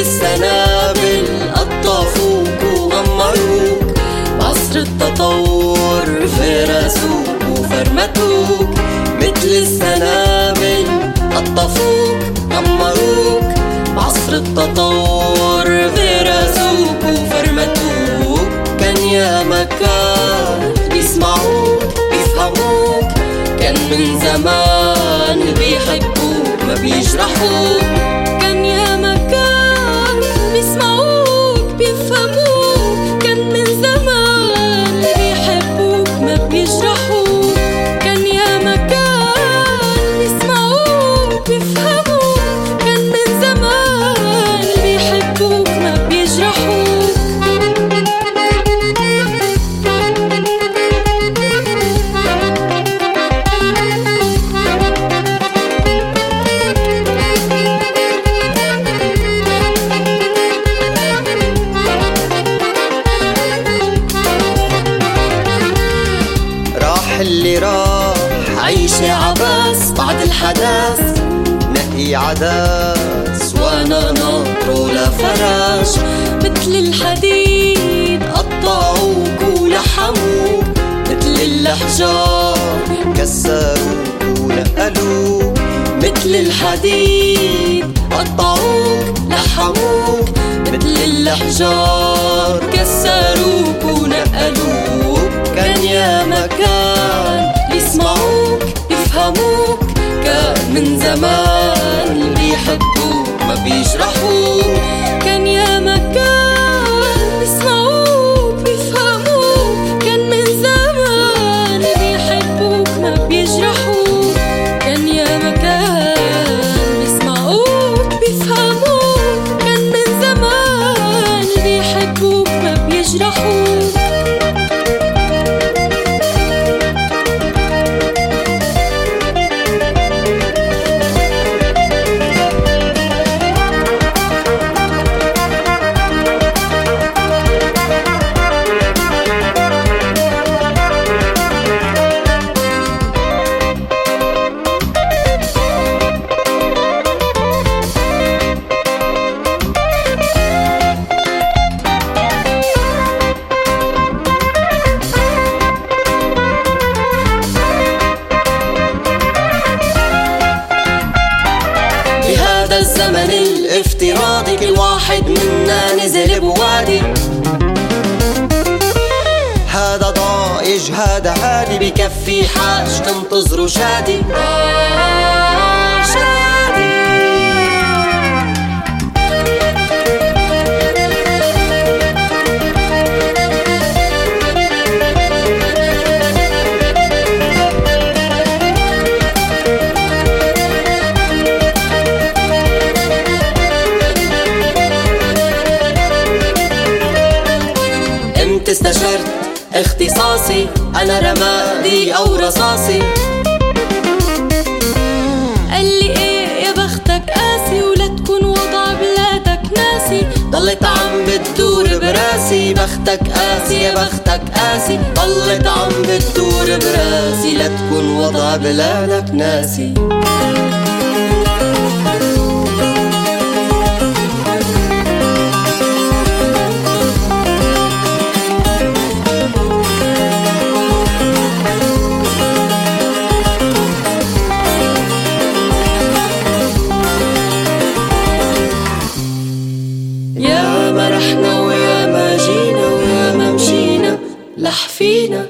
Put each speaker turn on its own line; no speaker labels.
السنابل قطفوك وغمروك. بعصر التطور فرسوك وفرمتوك. مثل السنابل قطفوك غمروك. بعصر التطور فرسوك وفرمتوك. كان يا مكان بيسمعوك بيفهموك. كان من زمان بيحبوك ما بيجرحوك. عيشة عباس بعد الحداث نقي عداس وأنا ناطره لفراش
مثل الحديد
قطعوك ولحموك مثل الحجار كسروك ونقلوك مثل الحديد قطعوك لحموك. مثل الحجار كسروك من زمان بيحبوك ما بيجرحوك
كان يا مكان بيسمعوك بيفهموك كان من زمان بيحبوك ما بيجرحوك كان يا مكان بيسمعوك بيفهموك كان من زمان بيحبوك ما بيجرحوك
منا نزل بوادي. هذا ضايج هذا هادي بكفي حاج تنتظروا شادي. شادي. اختصاصي أنا رمادي أو رصاصي.
قال لي إيه يا بختك؟ قاسي ولا تكون وضع بلادك ناسي.
ضلت عم بتدور براسي. بختك قاسي يا بختك قاسي. ضلت عم بتدور براسي. لا تكون وضع بلادك ناسي. ما رحنا ويا ما جينا ويا ما مشينا لحفينا.